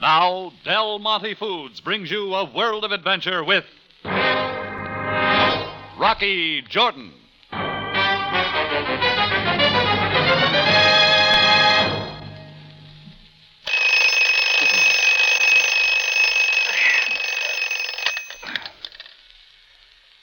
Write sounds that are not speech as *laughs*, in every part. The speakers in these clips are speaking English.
Now, Del Monte Foods brings you a world of adventure with Rocky Jordan.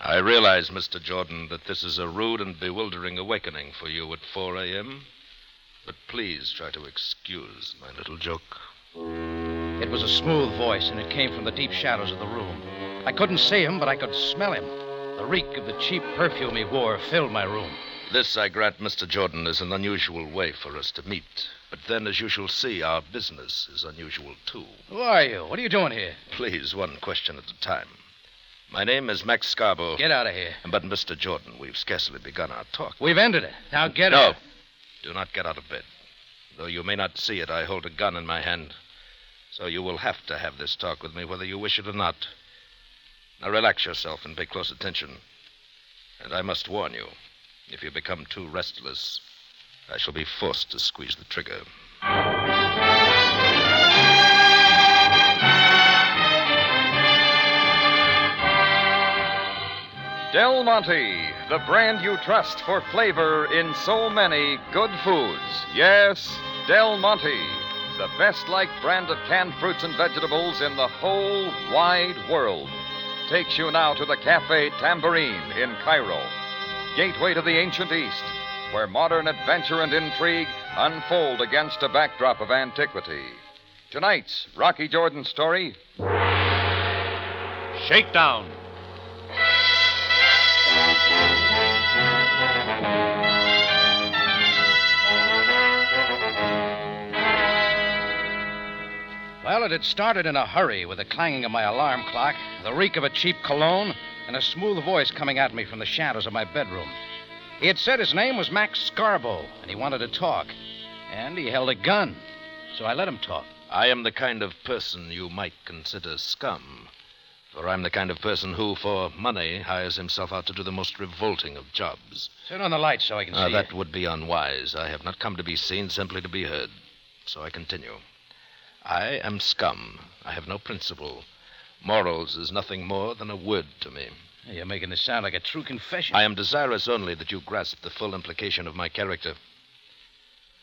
I realize, Mr. Jordan, that this is a rude and bewildering awakening for you at 4 a.m. But please try to excuse my little joke. It was a smooth voice, and it came from the deep shadows of the room. I couldn't see him, but I could smell him. The reek of the cheap perfume he wore filled my room. This, I grant, Mr. Jordan, is an unusual way for us to meet. But then, as you shall see, our business is unusual, too. Who are you? What are you doing here? Please, one question at a time. My name is Max Scarborough. Get out of here. But, Mr. Jordan, we've scarcely begun our talk. We've ended it. Now get no. out. No. Do not get out of bed. Though you may not see it, I hold a gun in my hand. So you will have to have this talk with me, whether you wish it or not. Now relax yourself and pay close attention. And I must warn you if you become too restless, I shall be forced to squeeze the trigger. Del Monte, the brand you trust for flavor in so many good foods. Yes, Del Monte, the best liked brand of canned fruits and vegetables in the whole wide world. Takes you now to the Cafe Tambourine in Cairo, gateway to the ancient East, where modern adventure and intrigue unfold against a backdrop of antiquity. Tonight's Rocky Jordan story Shakedown. It started in a hurry with the clanging of my alarm clock, the reek of a cheap cologne, and a smooth voice coming at me from the shadows of my bedroom. He had said his name was Max Scarbo, and he wanted to talk. And he held a gun. So I let him talk. I am the kind of person you might consider scum. For I'm the kind of person who, for money, hires himself out to do the most revolting of jobs. Turn on the light so I can Ah, see. that would be unwise. I have not come to be seen, simply to be heard. So I continue. I am scum. I have no principle. Morals is nothing more than a word to me. you. You're making this sound like a true confession. I am desirous only that you grasp the full implication of my character.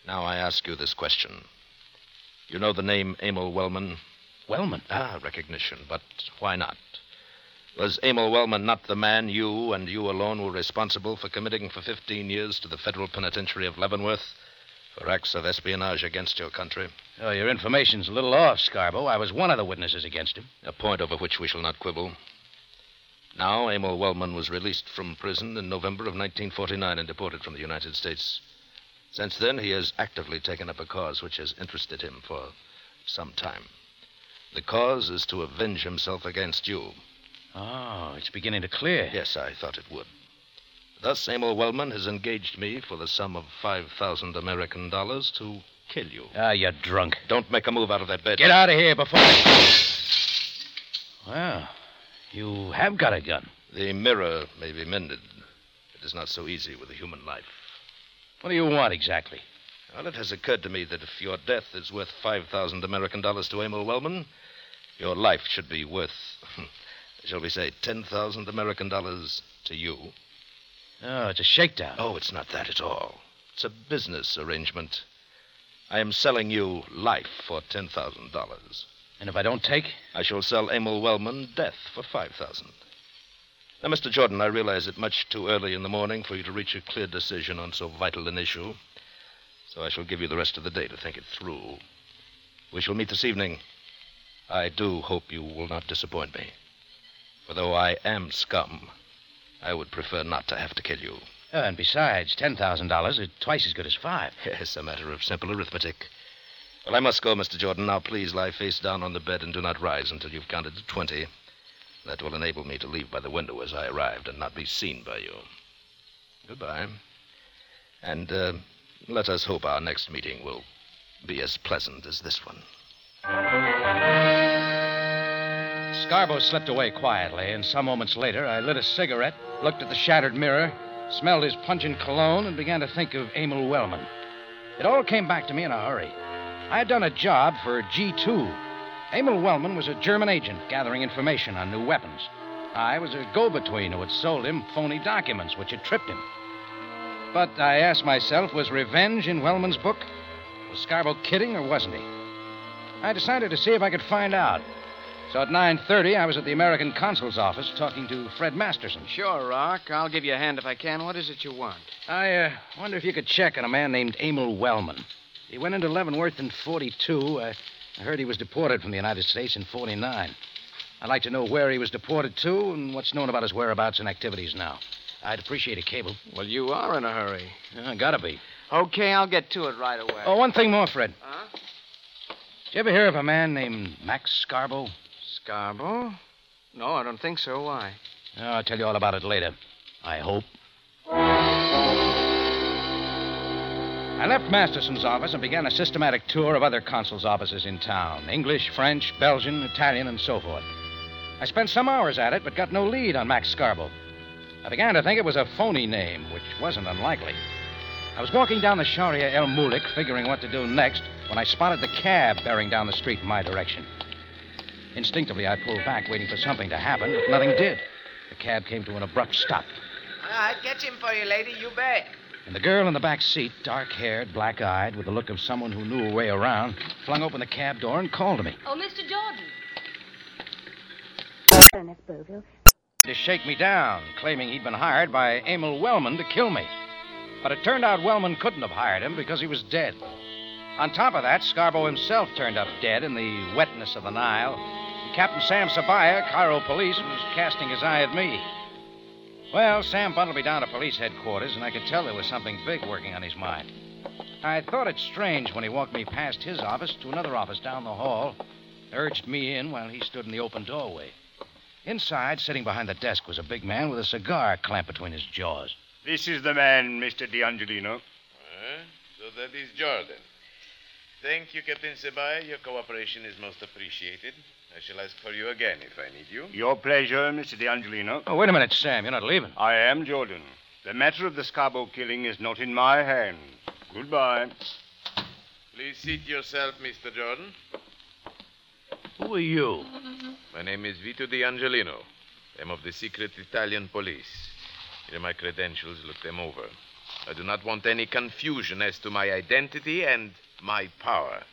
Now I ask you this question. You know the name Emil Wellman? Wellman. Ah, recognition. But why not? Was Emil Wellman not the man you and you alone were responsible for committing for 15 years to the federal penitentiary of Leavenworth for acts of espionage against your country? Oh, your information's a little off, Scarbo. I was one of the witnesses against him. A point over which we shall not quibble. Now, Emil Wellman was released from prison in November of 1949 and deported from the United States. Since then, he has actively taken up a cause which has interested him for some time. The cause is to avenge himself against you. Oh, it's beginning to clear. Yes, I thought it would. Thus, Emil Wellman has engaged me for the sum of 5,000 American dollars to kill you. Ah, you're drunk. Don't make a move out of that bed. Get out of here before. Well, you have got a gun. The mirror may be mended. It is not so easy with a human life. What do you want exactly? Well, it has occurred to me that if your death is worth 5,000 American dollars to Emil Wellman, your life should be worth, *laughs* shall we say, 10,000 American dollars to you. Oh, it's a shakedown. Oh, it's not that at all. It's a business arrangement. I am selling you life for $10,000. And if I don't take? I shall sell Emil Wellman death for 5000 Now, Mr. Jordan, I realize it much too early in the morning for you to reach a clear decision on so vital an issue. So I shall give you the rest of the day to think it through. We shall meet this evening. I do hope you will not disappoint me. For though I am scum, I would prefer not to have to kill you. Oh, and besides, $10,000 is twice as good as five. *laughs* Yes, a matter of simple arithmetic. Well, I must go, Mr. Jordan. Now, please lie face down on the bed and do not rise until you've counted to 20. That will enable me to leave by the window as I arrived and not be seen by you. Goodbye. And uh, let us hope our next meeting will be as pleasant as this one. Scarborough slipped away quietly, and some moments later, I lit a cigarette, looked at the shattered mirror, smelled his pungent cologne, and began to think of Emil Wellman. It all came back to me in a hurry. I had done a job for G2. Emil Wellman was a German agent gathering information on new weapons. I was a go between who had sold him phony documents which had tripped him. But I asked myself, was revenge in Wellman's book? Was Scarbo kidding or wasn't he? I decided to see if I could find out. So at 9:30 I was at the American consul's office talking to Fred Masterson. Sure, Rock. I'll give you a hand if I can. What is it you want? I uh, wonder if you could check on a man named Emil Wellman. He went into Leavenworth in 42. Uh, I heard he was deported from the United States in 49. I'd like to know where he was deported to and what's known about his whereabouts and activities now. I'd appreciate a cable. Well, you are in a hurry. Uh, gotta be. Okay, I'll get to it right away. Oh, one thing more, Fred. Huh? Did you ever hear of a man named Max Scarborough? Scarborough? No, I don't think so. Why? I'll tell you all about it later. I hope. I left Masterson's office and began a systematic tour of other consuls' offices in town English, French, Belgian, Italian, and so forth. I spent some hours at it, but got no lead on Max Scarborough. I began to think it was a phony name, which wasn't unlikely. I was walking down the Sharia El Mulik, figuring what to do next, when I spotted the cab bearing down the street in my direction. Instinctively, I pulled back, waiting for something to happen, but nothing did. The cab came to an abrupt stop, I'd get him for you, lady. You bet. and the girl in the back seat, dark haired, black eyed, with the look of someone who knew her way around, flung open the cab door and called to me. Oh, Mr. Jordan. Ernest Boville. to shake me down, claiming he'd been hired by Emil Wellman to kill me. But it turned out Wellman couldn't have hired him because he was dead. On top of that, Scarborough himself turned up dead in the wetness of the Nile. And Captain Sam Sabaya, Cairo police, was casting his eye at me. Well, Sam bundled me down to police headquarters, and I could tell there was something big working on his mind. I thought it strange when he walked me past his office to another office down the hall, urged me in while he stood in the open doorway. Inside, sitting behind the desk, was a big man with a cigar clamped between his jaws. This is the man, Mr. D'Angelino. Uh, so that is Jordan. Thank you, Captain Sabaya. Your cooperation is most appreciated. I shall ask for you again if I need you. Your pleasure, Mr. D'Angelino. Oh, wait a minute, Sam. You're not leaving. I am Jordan. The matter of the Scarbo killing is not in my hands. Goodbye. Please seat yourself, Mr. Jordan. Who are you? My name is Vito D'Angelino. I'm of the secret Italian police. Here are my credentials. Look them over. I do not want any confusion as to my identity and my power.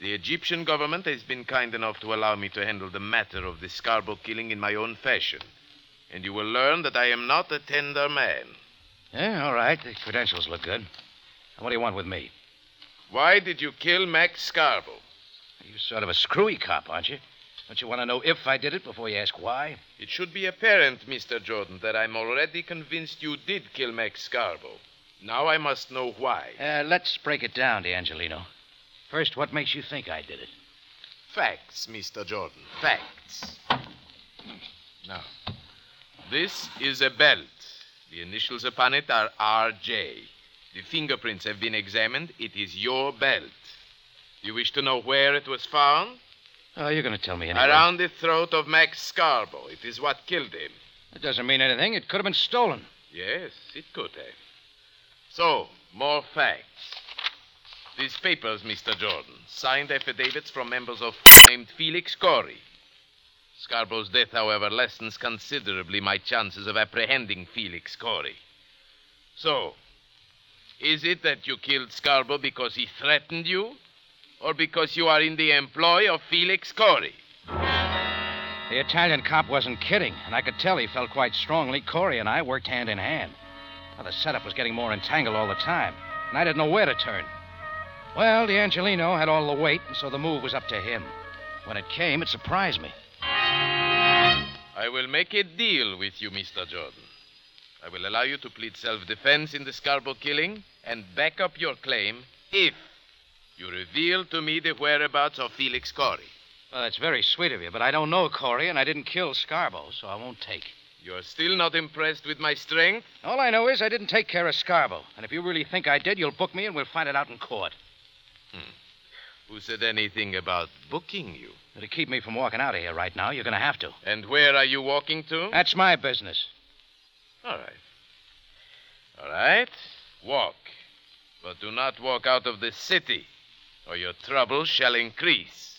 The Egyptian government has been kind enough to allow me to handle the matter of the Scarborough killing in my own fashion. And you will learn that I am not a tender man. Yeah, all right. The credentials look good. And what do you want with me? Why did you kill Max Scarborough? You're sort of a screwy cop, aren't you? Don't you want to know if I did it before you ask why? It should be apparent, Mr. Jordan, that I'm already convinced you did kill Max Scarborough. Now I must know why. Uh, let's break it down, D'Angelino. First, what makes you think I did it? Facts, Mr. Jordan. Facts. Now, this is a belt. The initials upon it are R.J. The fingerprints have been examined. It is your belt. You wish to know where it was found? Oh, you're going to tell me anyway. Around the throat of Max Scarborough. It is what killed him. It doesn't mean anything. It could have been stolen. Yes, it could have. So, more facts. These papers, Mr. Jordan, signed affidavits from members of named Felix Corey. Scarborough's death, however, lessens considerably my chances of apprehending Felix Corey. So, is it that you killed Scarborough because he threatened you? Or because you are in the employ of Felix Corey? The Italian cop wasn't kidding, and I could tell he felt quite strongly Corey and I worked hand in hand. Now, the setup was getting more entangled all the time, and I didn't know where to turn. Well, D'Angelino had all the weight, and so the move was up to him. When it came, it surprised me. I will make a deal with you, Mr. Jordan. I will allow you to plead self defense in the Scarborough killing and back up your claim if you reveal to me the whereabouts of Felix Corey. Well, that's very sweet of you, but I don't know Corey, and I didn't kill Scarborough, so I won't take. You're still not impressed with my strength? All I know is I didn't take care of Scarbo. and if you really think I did, you'll book me and we'll find it out in court. Hmm. Who said anything about booking you? To keep me from walking out of here right now, you're going to have to. And where are you walking to? That's my business. All right. All right. Walk. But do not walk out of the city, or your trouble shall increase.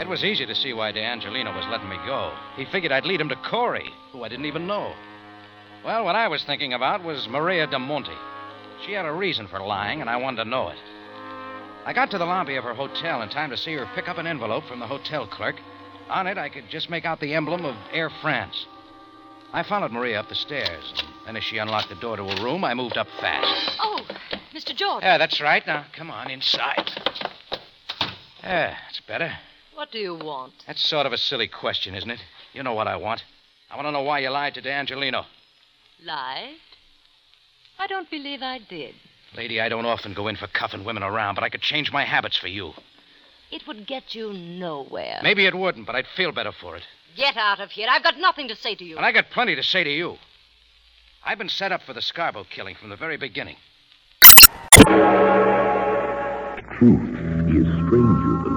It was easy to see why DeAngelino was letting me go. He figured I'd lead him to Corey, who I didn't even know. Well, what I was thinking about was Maria de Monte. She had a reason for lying, and I wanted to know it. I got to the lobby of her hotel in time to see her pick up an envelope from the hotel clerk. On it, I could just make out the emblem of Air France. I followed Maria up the stairs, and then as she unlocked the door to her room, I moved up fast. Oh, Mr. Jordan. Yeah, that's right. Now, come on inside. Yeah, that's better. What do you want? That's sort of a silly question, isn't it? You know what I want. I want to know why you lied to DeAngelino. Lied? I don't believe I did. Lady, I don't often go in for cuffing women around, but I could change my habits for you. It would get you nowhere. Maybe it wouldn't, but I'd feel better for it. Get out of here. I've got nothing to say to you. And I got plenty to say to you. I've been set up for the Scarborough killing from the very beginning. Truth is stranger than